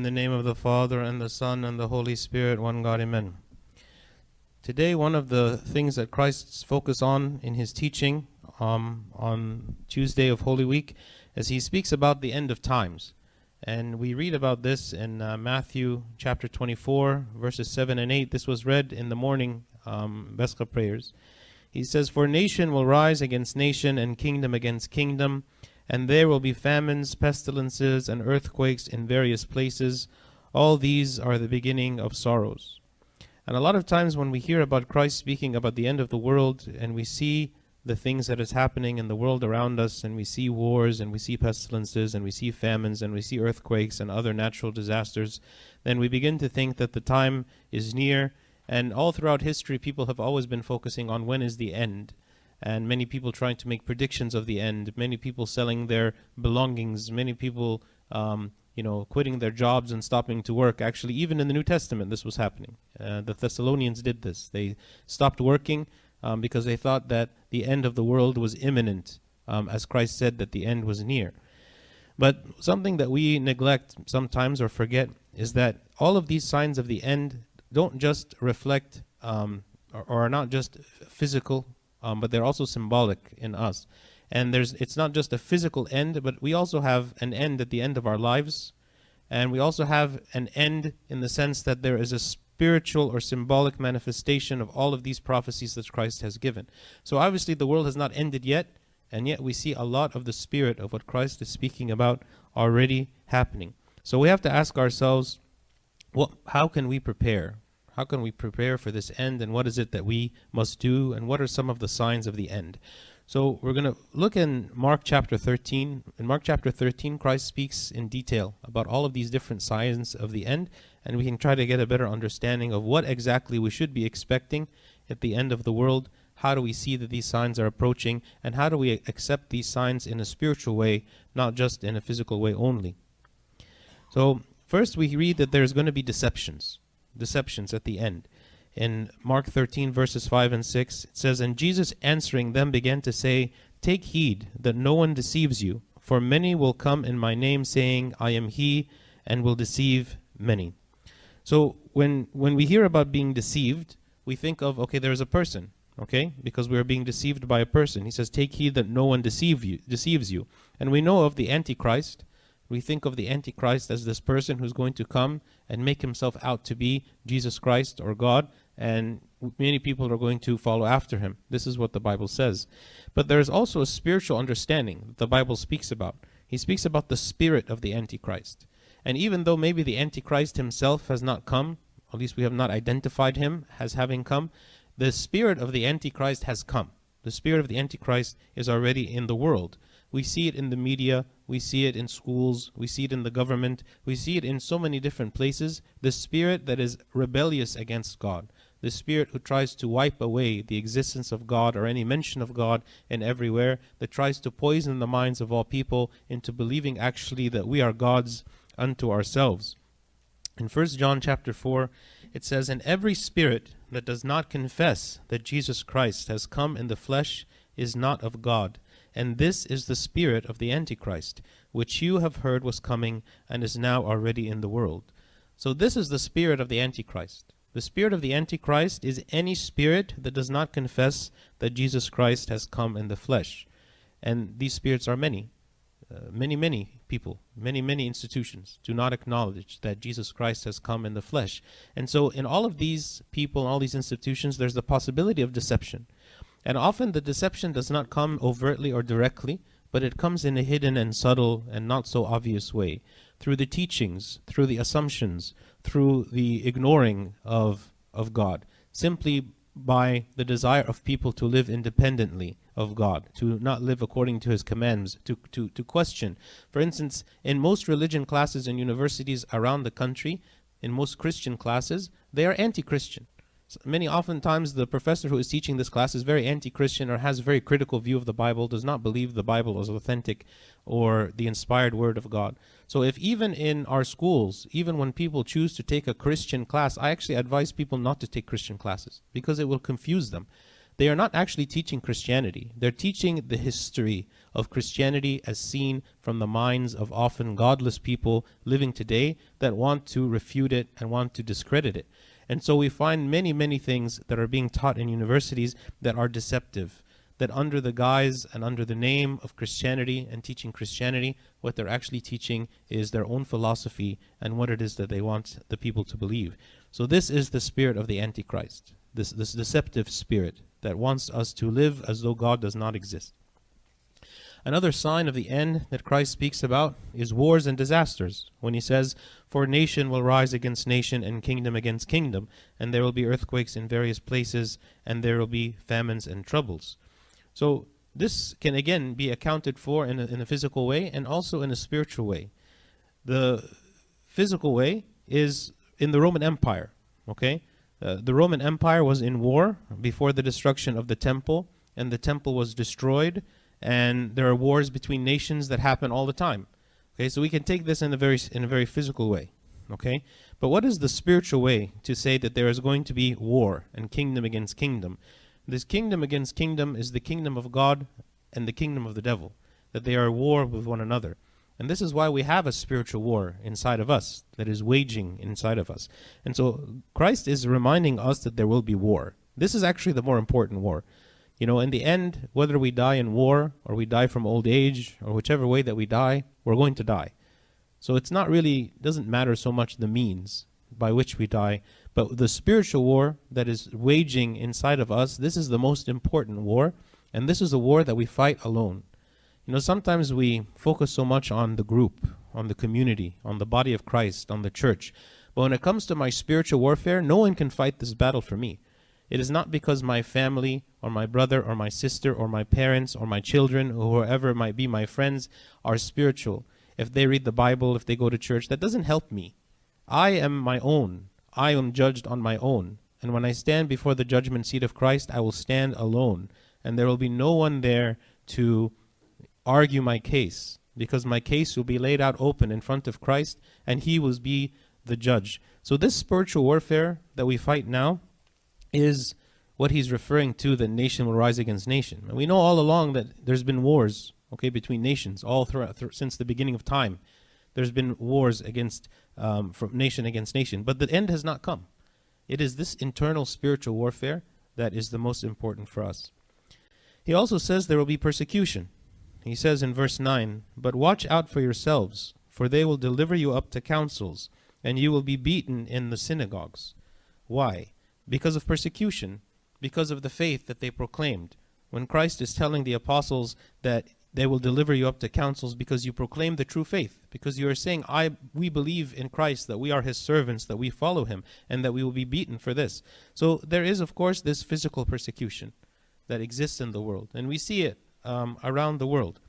In the name of the Father, and the Son, and the Holy Spirit, one God, amen. Today, one of the things that Christ's focus on in his teaching um, on Tuesday of Holy Week is he speaks about the end of times. And we read about this in uh, Matthew chapter 24, verses 7 and 8. This was read in the morning um, Pascha prayers. He says, For nation will rise against nation, and kingdom against kingdom and there will be famines, pestilences, and earthquakes in various places. All these are the beginning of sorrows. And a lot of times when we hear about Christ speaking about the end of the world, and we see the things that is happening in the world around us, and we see wars, and we see pestilences, and we see famines, and we see earthquakes and other natural disasters, then we begin to think that the time is near. And all throughout history, people have always been focusing on when is the end and many people trying to make predictions of the end, many people selling their belongings, many people, um, you know, quitting their jobs and stopping to work. Actually, even in the New Testament, this was happening. Uh, the Thessalonians did this. They stopped working um, because they thought that the end of the world was imminent, um, as Christ said that the end was near. But something that we neglect sometimes or forget is that all of these signs of the end don't just reflect um, or, or, are not just physical um, but they're also symbolic in us. And there's it's not just a physical end, but we also have an end at the end of our lives, and we also have an end in the sense that there is a spiritual or symbolic manifestation of all of these prophecies that Christ has given. So obviously the world has not ended yet, and yet we see a lot of the spirit of what Christ is speaking about already happening. So we have to ask ourselves, well, how can we prepare? How can we prepare for this end, and what is it that we must do, and what are some of the signs of the end? So we're going to look in Mark chapter 13. In Mark chapter 13, Christ speaks in detail about all of these different signs of the end, and we can try to get a better understanding of what exactly we should be expecting at the end of the world. How do we see that these signs are approaching, and how do we accept these signs in a spiritual way, not just in a physical way only? So, first we read that there's going to be deceptions deceptions at the end. In Mark 13, verses 5 and 6, it says, And Jesus answering them began to say, Take heed that no one deceives you, for many will come in my name, saying, I am he, and will deceive many. So when when we hear about being deceived, we think of okay, there's a person, okay, because we are being deceived by a person. He says, "Take heed that no one deceive you, deceives you." And we know of the Antichrist, we think of the Antichrist as this person who's going to come and make himself out to be Jesus Christ or God, and many people are going to follow after him. This is what the Bible says. But there's also a spiritual understanding that the Bible speaks about. He speaks about the spirit of the Antichrist. And even though maybe the Antichrist himself has not come, at least we have not identified him as having come, the spirit of the Antichrist has come. The spirit of the Antichrist is already in the world. We see it in the media, we see it in schools, we see it in the government, we see it in so many different places. The spirit that is rebellious against God, the spirit who tries to wipe away the existence of God or any mention of God in everywhere, that tries to poison the minds of all people into believing actually that we are gods unto ourselves. In 1 John chapter 4, it says, And every spirit that does not confess that Jesus Christ has come in the flesh is not of God and this is the spirit of the Antichrist, which you have heard was coming and is now already in the world. So this is the spirit of the Antichrist. The spirit of the Antichrist is any spirit that does not confess that Jesus Christ has come in the flesh. And these spirits are many. Uh, many, many people, many, many institutions do not acknowledge that Jesus Christ has come in the flesh. And so, in all of these people, all these institutions, there's the possibility of deception. And often the deception does not come overtly or directly, but it comes in a hidden and subtle and not so obvious way. Through the teachings, through the assumptions, through the ignoring of, of God, simply by the desire of people to live independently of God, to not live according to his commands, to, to, to question. For instance, in most religion classes and universities around the country, in most Christian classes, they are anti Christian many oftentimes the professor who is teaching this class is very anti-christian or has a very critical view of the bible does not believe the bible is authentic or the inspired word of god so if even in our schools even when people choose to take a christian class i actually advise people not to take christian classes because it will confuse them they are not actually teaching Christianity. They're teaching the history of Christianity as seen from the minds of often godless people living today that want to refute it and want to discredit it. And so we find many, many things that are being taught in universities that are deceptive, that under the guise and under the name of Christianity and teaching Christianity, what they're actually teaching is their own philosophy and what it is that they want the people to believe. So this is the spirit of the Antichrist, this, this deceptive spirit that wants us to live as though God does not exist. Another sign of the end that Christ speaks about is wars and disasters, when he says, For nation will rise against nation, and kingdom against kingdom, and there will be earthquakes in various places, and there will be famines and troubles. So, this can again be accounted for in a, in a physical way and also in a spiritual way. The physical way is in the Roman Empire, okay? Uh, the Roman Empire was in war before the destruction of the temple, and the temple was destroyed and there are wars between nations that happen all the time. Okay, so we can take this in a very in a very physical way. Okay, but what is the spiritual way to say that there is going to be war and kingdom against kingdom? This kingdom against kingdom is the kingdom of God and the kingdom of the devil. That they are at war with one another. And this is why we have a spiritual war inside of us that is waging inside of us. And so Christ is reminding us that there will be war. This is actually the more important war. You know, in the end, whether we die in war or we die from old age or whichever way that we die, we're going to die. So it's not really, doesn't matter so much the means by which we die, but the spiritual war that is waging inside of us, this is the most important war, and this is a war that we fight alone. You know, sometimes we focus so much on the group, on the community, on the body of Christ, on the church. But when it comes to my spiritual warfare, no one can fight this battle for me. It is not because my family or my brother or my sister or my parents or my children or whoever might be my friends are spiritual. If they read the Bible, if they go to church, that doesn't help me. I am my own. I am judged on my own. And when I stand before the judgment seat of Christ, I will stand alone. And there will be no one there to argue my case, because my case will be laid out open in front of Christ, and He will be the judge. So, this spiritual warfare that we fight now, is what he's referring to that nation will rise against nation. And we know all along that there's been wars, okay, between nations all throughout th- since the beginning of time. There's been wars against um, from nation against nation, but the end has not come. It is this internal spiritual warfare that is the most important for us. He also says there will be persecution. He says in verse 9, But watch out for yourselves, for they will deliver you up to councils, and you will be beaten in the synagogues. Why? Because of persecution, because of the faith that they proclaimed. When Christ is telling the apostles that they will deliver you up to councils because you proclaim the true faith, because you are saying, I we believe in Christ, that we are his servants, that we follow him, and that we will be beaten for this. So there is, of course, this physical persecution that exists in the world, and we see it um, around the world.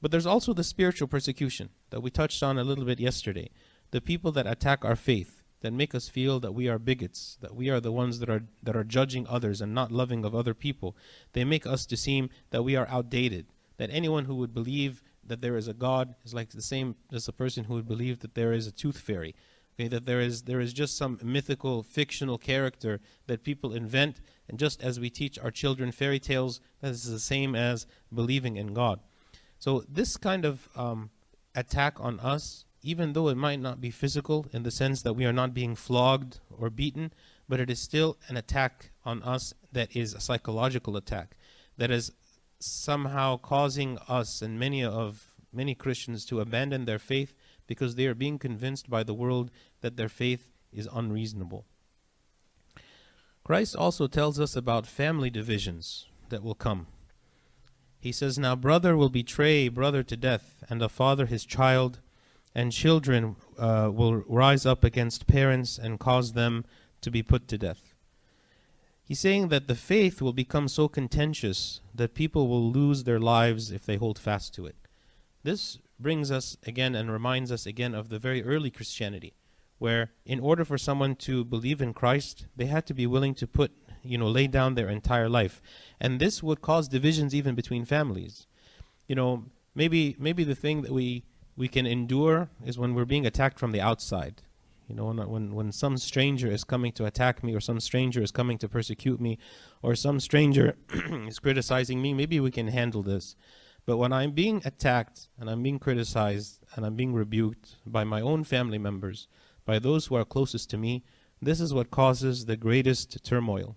But there's also the spiritual persecution that we touched on a little bit yesterday. The people that attack our faith, that make us feel that we are bigots, that we are the ones that are that are judging others and not loving of other people. They make us to seem that we are outdated, that anyone who would believe that there is a God is like the same as a person who would believe that there is a tooth fairy. Okay, that there is there is just some mythical fictional character that people invent and just as we teach our children fairy tales, that is the same as believing in God. So this kind of um, attack on us even though it might not be physical in the sense that we are not being flogged or beaten, but it is still an attack on us that is a psychological attack that is somehow causing us and many of many Christians to abandon their faith because they are being convinced by the world that their faith is unreasonable. Christ also tells us about family divisions that will come. He says, Now brother will betray brother to death, and a father his child, and children uh, will rise up against parents and cause them to be put to death. He's saying that the faith will become so contentious that people will lose their lives if they hold fast to it. This brings us again and reminds us again of the very early Christianity, where in order for someone to believe in Christ, they had to be willing to put, you know, lay down their entire life. And this would cause divisions even between families. You know, maybe maybe the thing that we we can endure is when we're being attacked from the outside. You know, when, when, some stranger is coming to attack me, or some stranger is coming to persecute me, or some stranger is criticizing me, maybe we can handle this. But when I'm being attacked and I'm being criticized and I'm being rebuked by my own family members, by those who are closest to me, this is what causes the greatest turmoil.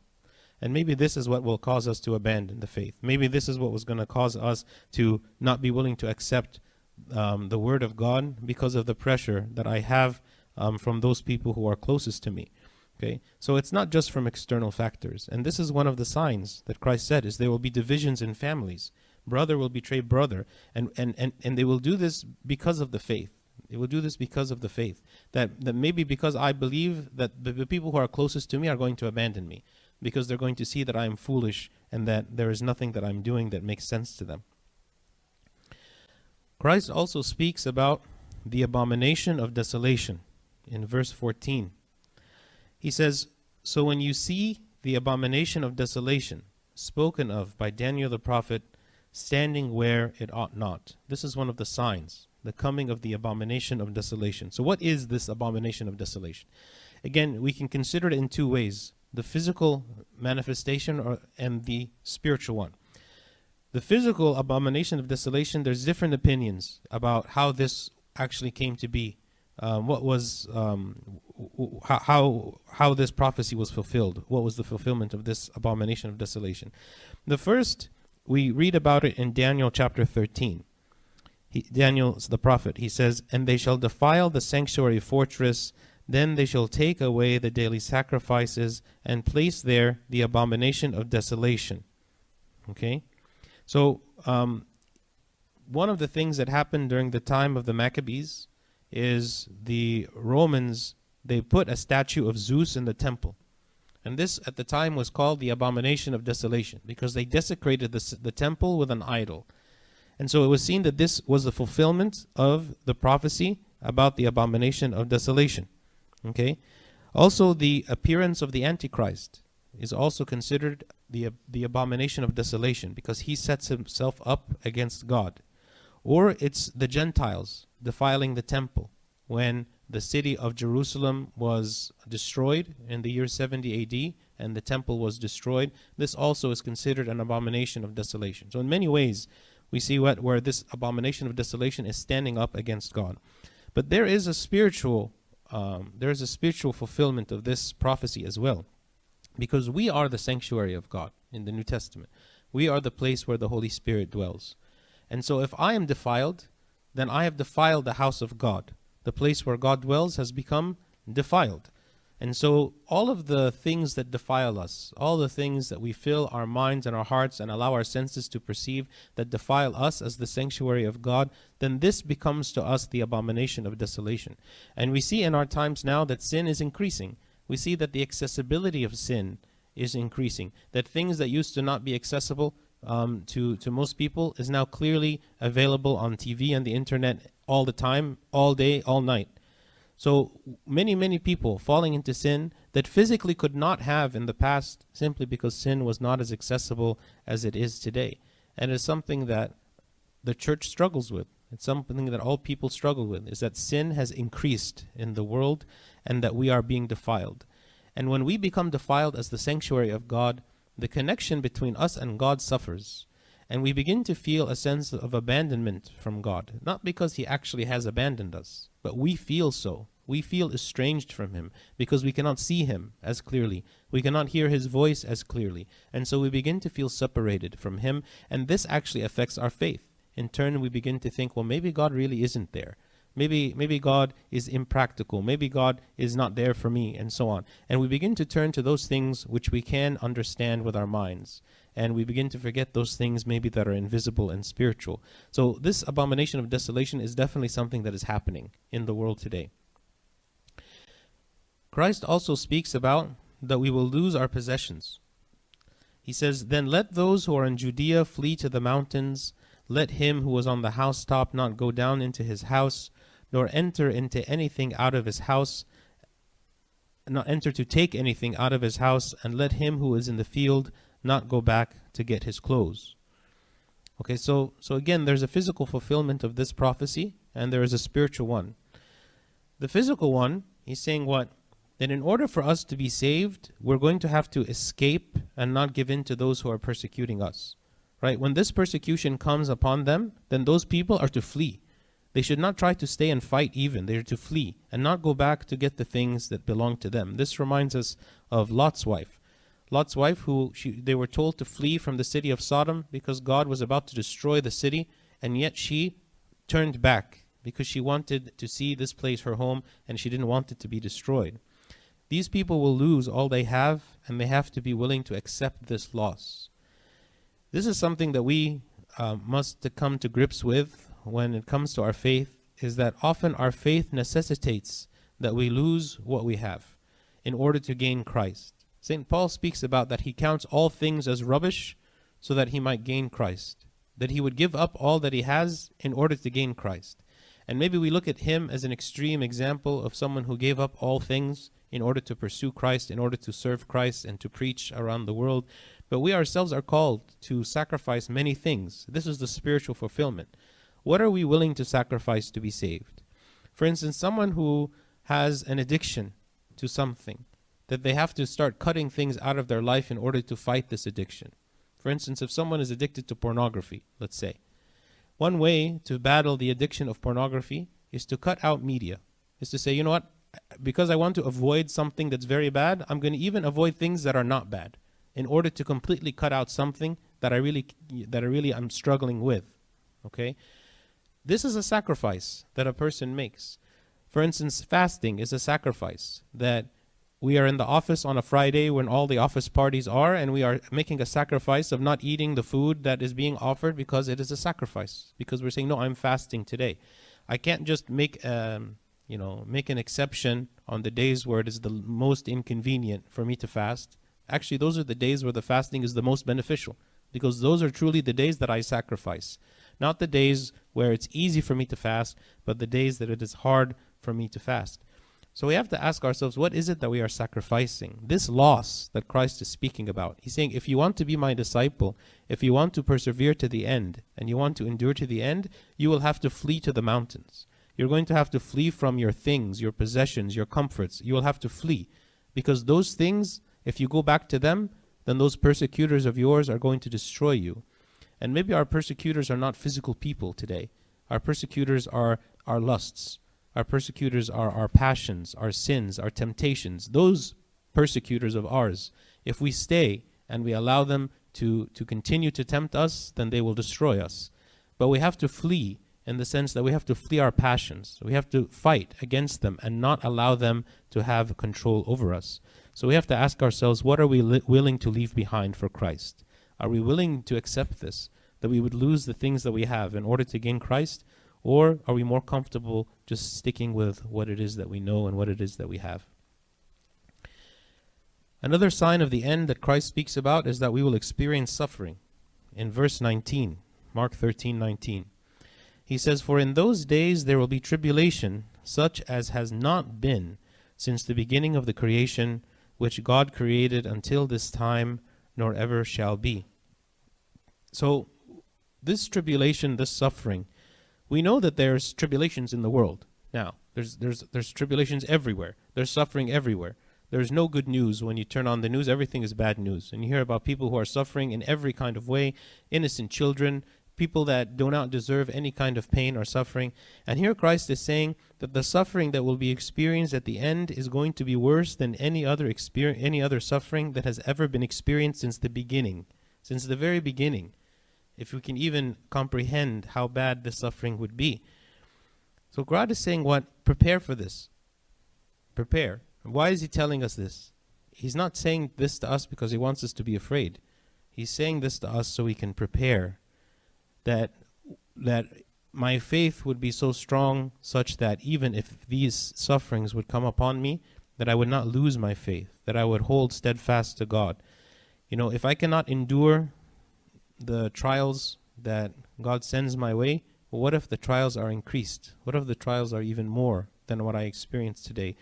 And maybe this is what will cause us to abandon the faith. Maybe this is what was going to cause us to not be willing to accept um, the word of God because of the pressure that I have um, from those people who are closest to me. Okay, so it's not just from external factors, and this is one of the signs that Christ said: is there will be divisions in families. Brother will betray brother, and and and, and they will do this because of the faith. They will do this because of the faith. That that maybe because I believe that the, the people who are closest to me are going to abandon me, because they're going to see that I am foolish and that there is nothing that I'm doing that makes sense to them. Christ also speaks about the abomination of desolation in verse 14. He says, So when you see the abomination of desolation spoken of by Daniel the prophet standing where it ought not, this is one of the signs, the coming of the abomination of desolation. So, what is this abomination of desolation? Again, we can consider it in two ways the physical manifestation or, and the spiritual one. The physical abomination of desolation, there's different opinions about how this actually came to be um, what was um, how, how this prophecy was fulfilled. What was the fulfillment of this abomination of desolation? The first we read about it in Daniel chapter thirteen. He, Daniel, the prophet, he says, "And they shall defile the sanctuary fortress." Then they shall take away the daily sacrifices and place there the abomination of desolation. Okay? So, um, one of the things that happened during the time of the Maccabees is the Romans, they put a statue of Zeus in the temple. And this at the time was called the abomination of desolation because they desecrated the, the temple with an idol. And so it was seen that this was the fulfillment of the prophecy about the abomination of desolation. Okay? Also, the appearance of the Antichrist is also considered the, the abomination of desolation because he sets himself up against God. Or it's the Gentiles defiling the temple when the city of Jerusalem was destroyed in the year 70 AD and the temple was destroyed. This also is considered an abomination of desolation. So, in many ways, we see what, where this abomination of desolation is standing up against God. But there is a spiritual, um, there is a spiritual fulfillment of this prophecy as well, because we are the sanctuary of God in the New Testament. We are the place where the Holy Spirit dwells. And so, if I am defiled, then I have defiled the house of God. The place where God dwells has become defiled. And so, all of the things that defile us, all the things that we fill our minds and our hearts and allow our senses to perceive that defile us as the sanctuary of God, then this becomes to us the abomination of desolation. And we see in our times now that sin is increasing. We see that the accessibility of sin is increasing, that things that used to not be accessible um, to to most people is now clearly available on TV and the internet all the time, all day, all night. So many many people falling into sin that physically could not have in the past simply because sin was not as accessible as it is today, and it's something that the church struggles with. It's something that all people struggle with is that sin has increased in the world and that we are being defiled. And when we become defiled as the sanctuary of God, the connection between us and God suffers. And we begin to feel a sense of abandonment from God, not because He actually has abandoned us, but we feel so. We feel estranged from Him because we cannot see Him as clearly. We cannot hear His voice as clearly. And so we begin to feel separated from Him, and this actually affects our faith. In turn, we begin to think, well, maybe God really isn't there. Maybe maybe God is impractical. Maybe God is not there for me and so on. And we begin to turn to those things which we can understand with our minds. And we begin to forget those things maybe that are invisible and spiritual. So this abomination of desolation is definitely something that is happening in the world today. Christ also speaks about that we will lose our possessions. He says, Then let those who are in Judea flee to the mountains. Let him who was on the housetop not go down into his house nor enter into anything out of his house, not enter to take anything out of his house, and let him who is in the field not go back to get his clothes. Okay, so so again, there's a physical fulfillment of this prophecy, and there is a spiritual one. The physical one He's saying what? That in order for us to be saved, we're going to have to escape and not give in to those who are persecuting us. Right? When this persecution comes upon them, then those people are to flee. They should not try to stay and fight even. They are to flee and not go back to get the things that belong to them. This reminds us of Lot's wife. Lot's wife, who she, they were told to flee from the city of Sodom because God was about to destroy the city, and yet she turned back because she wanted to see this place her home and she didn't want it to be destroyed. These people will lose all they have, and they have to be willing to accept this loss. This is something that we uh, must come to grips with when it comes to our faith, is that often our faith necessitates that we lose what we have in order to gain Christ. St. Paul speaks about that he counts all things as rubbish so that he might gain Christ, that he would give up all that he has in order to gain Christ. And maybe we look at him as an extreme example of someone who gave up all things in order to pursue Christ, in order to serve Christ and to preach around the world. But we ourselves are called to sacrifice many things. This is the spiritual fulfillment. What are we willing to sacrifice to be saved? For instance, someone who has an addiction to something, that they have to start cutting things out of their life in order to fight this addiction. For instance, if someone is addicted to pornography, let's say, one way to battle the addiction of pornography is to cut out media. Is to say, you know what? Because I want to avoid something that's very bad, I'm going to even avoid things that are not bad in order to completely cut out something that I really that I really I'm struggling with. Okay? This is a sacrifice that a person makes. For instance, fasting is a sacrifice that we are in the office on a Friday when all the office parties are, and we are making a sacrifice of not eating the food that is being offered because it is a sacrifice. Because we're saying, no, I'm fasting today. I can't just make, um, you know, make an exception on the days where it is the most inconvenient for me to fast. Actually, those are the days where the fasting is the most beneficial because those are truly the days that I sacrifice. Not the days where it's easy for me to fast, but the days that it is hard for me to fast. So we have to ask ourselves, what is it that we are sacrificing? This loss that Christ is speaking about. He's saying, if you want to be my disciple, if you want to persevere to the end, and you want to endure to the end, you will have to flee to the mountains. You're going to have to flee from your things, your possessions, your comforts. You will have to flee. Because those things, if you go back to them, then those persecutors of yours are going to destroy you. And maybe our persecutors are not physical people today. Our persecutors are our lusts, our persecutors are our passions, our sins, our temptations. Those persecutors of ours, if we stay and we allow them to, to continue to tempt us, then they will destroy us. But we have to flee in the sense that we have to flee our passions. We have to fight against them and not allow them to have control over us. So we have to ask ourselves what are we li- willing to leave behind for Christ? Are we willing to accept this? That we would lose the things that we have in order to gain Christ? Or are we more comfortable just sticking with what it is that we know and what it is that we have? Another sign of the end that Christ speaks about is that we will experience suffering. In verse 19, Mark 13 19, he says, For in those days there will be tribulation, such as has not been since the beginning of the creation, which God created until this time, nor ever shall be. So, this tribulation, this suffering, we know that there's tribulations in the world now. There's there's there's tribulations everywhere. There's suffering everywhere. There's no good news when you turn on the news. Everything is bad news, and you hear about people who are suffering in every kind of way. Innocent children, people that do not deserve any kind of pain or suffering. And here Christ is saying that the suffering that will be experienced at the end is going to be worse than any other experience, any other suffering that has ever been experienced since the beginning, since the very beginning if we can even comprehend how bad the suffering would be. So God is saying, What? Prepare for this. Prepare. Why is He telling us this? He's not saying this to us because He wants us to be afraid. He's saying this to us so we can prepare. That that my faith would be so strong such that even if these sufferings would come upon me, that I would not lose my faith, that I would hold steadfast to God. You know, if I cannot endure the trials that God sends my way, what if the trials are increased? What if the trials are even more than what I experience today?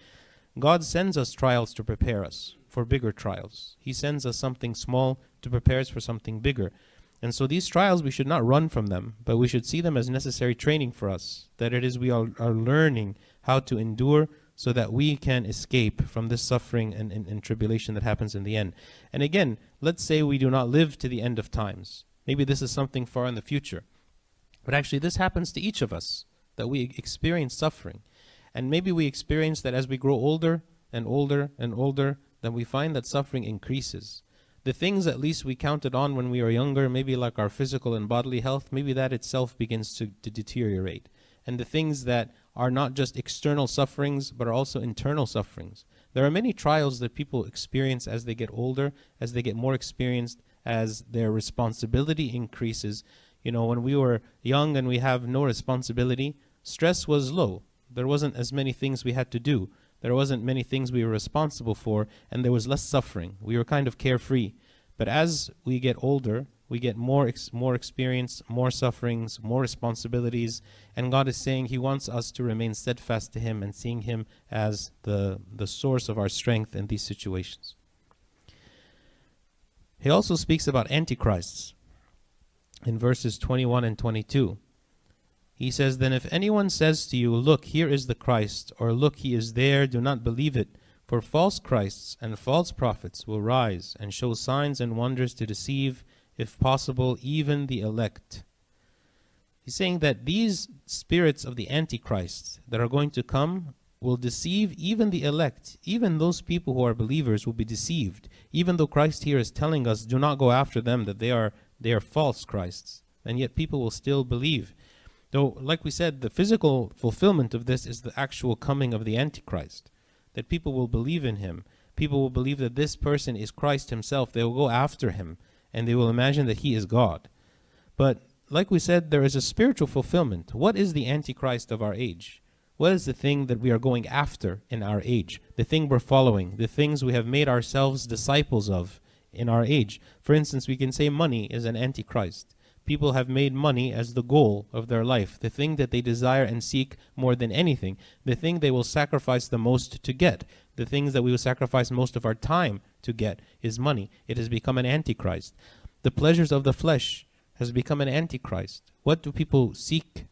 God sends us trials to prepare us for bigger trials. He sends us something small to prepare us for something bigger. And so these trials, we should not run from them, but we should see them as necessary training for us. That it is we are, are learning how to endure so that we can escape from this suffering and, and, and tribulation that happens in the end. And again, let's say we do not live to the end of times. Maybe this is something far in the future. But actually, this happens to each of us, that we experience suffering. And maybe we experience that as we grow older and older and older, then we find that suffering increases. The things at least we counted on when we were younger, maybe like our physical and bodily health, maybe that itself begins to, to deteriorate. And the things that are not just external sufferings, but are also internal sufferings. There are many trials that people experience as they get older, as they get more experienced, as their responsibility increases. You know, when we were young and we have no responsibility, stress was low. There wasn't as many things we had to do. There wasn't many things we were responsible for, and there was less suffering. We were kind of carefree. But as we get older, we get more ex- more experience, more sufferings, more responsibilities, and God is saying He wants us to remain steadfast to Him and seeing Him as the the source of our strength in these situations. He also speaks about antichrists in verses 21 and 22. He says, Then if anyone says to you, Look, here is the Christ, or Look, he is there, do not believe it. For false Christs and false prophets will rise and show signs and wonders to deceive, if possible, even the elect. He's saying that these spirits of the Antichrist that are going to come will deceive even the elect. Even those people who are believers will be deceived. Even though Christ here is telling us, do not go after them, that they are they are false Christs. And yet people will still believe. Though, like we said, the physical fulfillment of this is the actual coming of the Antichrist. That people will believe in him. People will believe that this person is Christ himself. They will go after him and they will imagine that he is God. But, like we said, there is a spiritual fulfillment. What is the Antichrist of our age? What is the thing that we are going after in our age? The thing we're following, the things we have made ourselves disciples of in our age. For instance, we can say money is an Antichrist people have made money as the goal of their life, the thing that they desire and seek more than anything, the thing they will sacrifice the most to get, the things that we will sacrifice most of our time to get is money. It has become an antichrist. The pleasures of the flesh has become an antichrist. What do people seek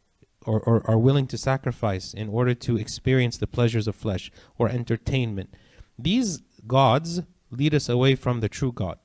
or, or are willing to sacrifice in order to experience the pleasures of flesh or entertainment? These gods lead us away from the true God.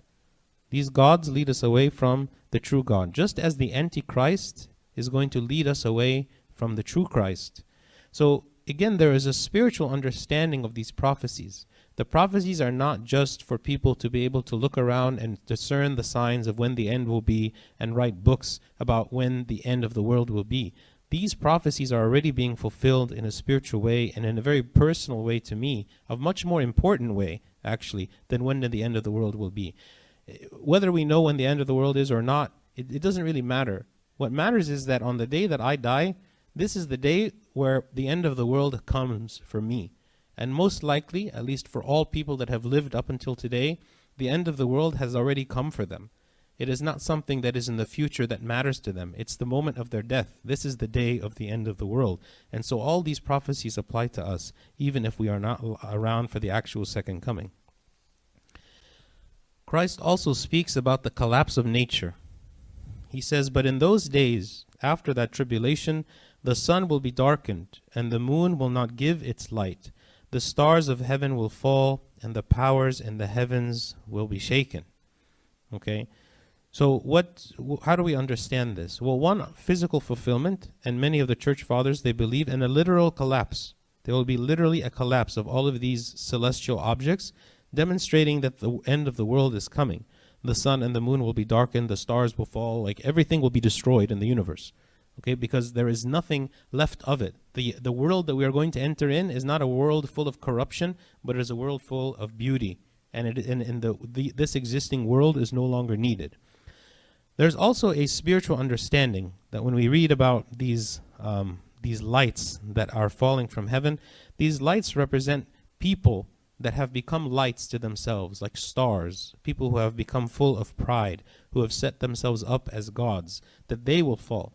These gods lead us away from the true God, just as the Antichrist is going to lead us away from the true Christ. So, again, there is a spiritual understanding of these prophecies. The prophecies are not just for people to be able to look around and discern the signs of when the end will be and write books about when the end of the world will be. These prophecies are already being fulfilled in a spiritual way and in a very personal way to me, a much more important way, actually, than when the end of the world will be whether we know when the end of the world is or not, it, it doesn't really matter. What matters is that on the day that I die, this is the day where the end of the world comes for me. And most likely, at least for all people that have lived up until today, the end of the world has already come for them. It is not something that is in the future that matters to them. It's the moment of their death. This is the day of the end of the world. And so all these prophecies apply to us, even if we are not around for the actual second coming. Christ also speaks about the collapse of nature. He says, But in those days, after that tribulation, the sun will be darkened, and the moon will not give its light. The stars of heaven will fall, and the powers in the heavens will be shaken. Okay? So what how do we understand this? Well, one physical fulfillment, and many of the church fathers they believe in a literal collapse. There will be literally a collapse of all of these celestial objects demonstrating that the end of the world is coming. The sun and the moon will be darkened, the stars will fall, like everything will be destroyed in the universe. Okay, because there is nothing left of it. The the world that we are going to enter in is not a world full of corruption, but it is a world full of beauty. And it and, and the, the this existing world is no longer needed. There's also a spiritual understanding that when we read about these um, these lights that are falling from heaven, these lights represent people that have become lights to themselves, like stars, people who have become full of pride, who have set themselves up as gods, that they will fall.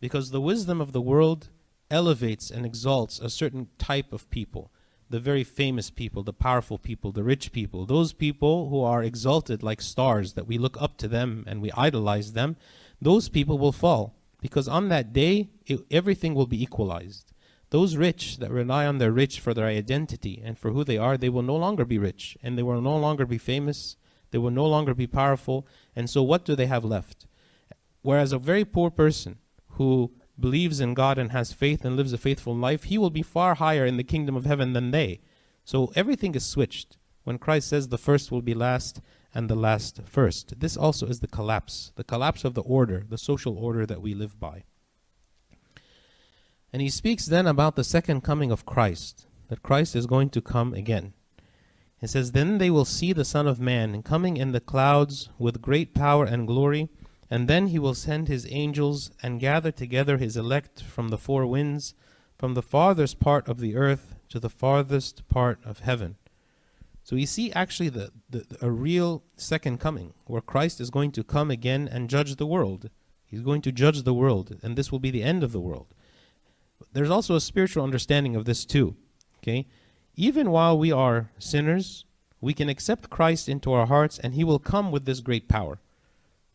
Because the wisdom of the world elevates and exalts a certain type of people the very famous people, the powerful people, the rich people, those people who are exalted like stars, that we look up to them and we idolize them, those people will fall. Because on that day, it, everything will be equalized those rich that rely on their rich for their identity and for who they are, they will no longer be rich and they will no longer be famous. They will no longer be powerful. And so, what do they have left? Whereas a very poor person who believes in God and has faith and lives a faithful life, he will be far higher in the kingdom of heaven than they. So, everything is switched. When Christ says the first will be last and the last first, this also is the collapse, the collapse of the order, the social order that we live by. And he speaks then about the second coming of Christ, that Christ is going to come again. He says, Then they will see the Son of Man coming in the clouds with great power and glory, and then he will send his angels and gather together his elect from the four winds, from the farthest part of the earth to the farthest part of heaven. So we see actually the, the, a real second coming, where Christ is going to come again and judge the world. He's going to judge the world, and this will be the end of the world there's also a spiritual understanding of this too. Okay? Even while we are sinners, we can accept Christ into our hearts and he will come with this great power.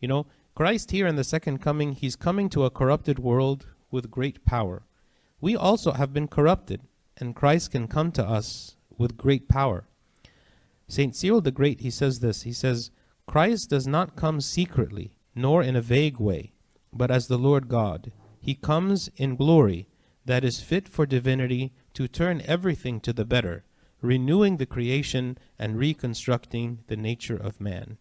You know, Christ here in the second coming, he's coming to a corrupted world with great power. We also have been corrupted, and Christ can come to us with great power. St. Cyril the Great, he says this. He says, Christ does not come secretly, nor in a vague way, but as the Lord God. He comes in glory that is fit for divinity to turn everything to the better, renewing the creation and reconstructing the nature of man.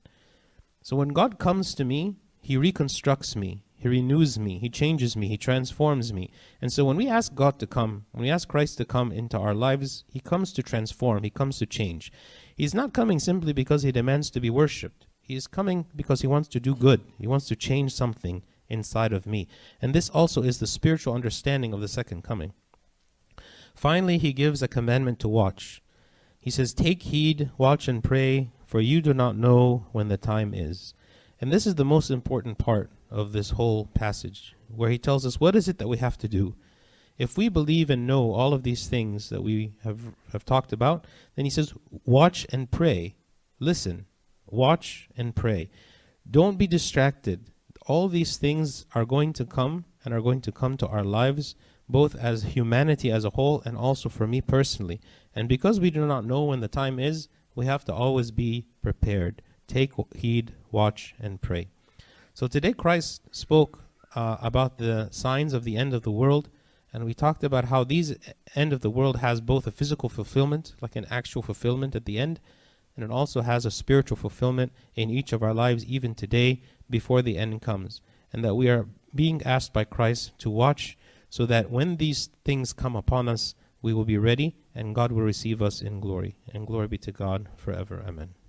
So when God comes to me, he reconstructs me, he renews me, he changes me, he transforms me. And so when we ask God to come, when we ask Christ to come into our lives, he comes to transform, he comes to change. He's not coming simply because he demands to be worshipped. He is coming because he wants to do good. He wants to change something inside of me. And this also is the spiritual understanding of the second coming. Finally, he gives a commandment to watch. He says, Take heed, watch and pray, for you do not know when the time is. And this is the most important part of this whole passage, where he tells us what is it that we have to do. If we believe and know all of these things that we have, have talked about, then he says, Watch and pray. Listen, watch and pray. Don't be distracted all these things are going to come and are going to come to our lives, both as humanity as a whole and also for me personally. And because we do not know when the time is, we have to always be prepared. Take heed, watch, and pray. So today Christ spoke uh, about the signs of the end of the world, and we talked about how these end of the world has both a physical fulfillment, like an actual fulfillment at the end, and it also has a spiritual fulfillment in each of our lives, even today, before the end comes. And that we are being asked by Christ to watch so that when these things come upon us, we will be ready and God will receive us in glory. And glory be to God forever. Amen.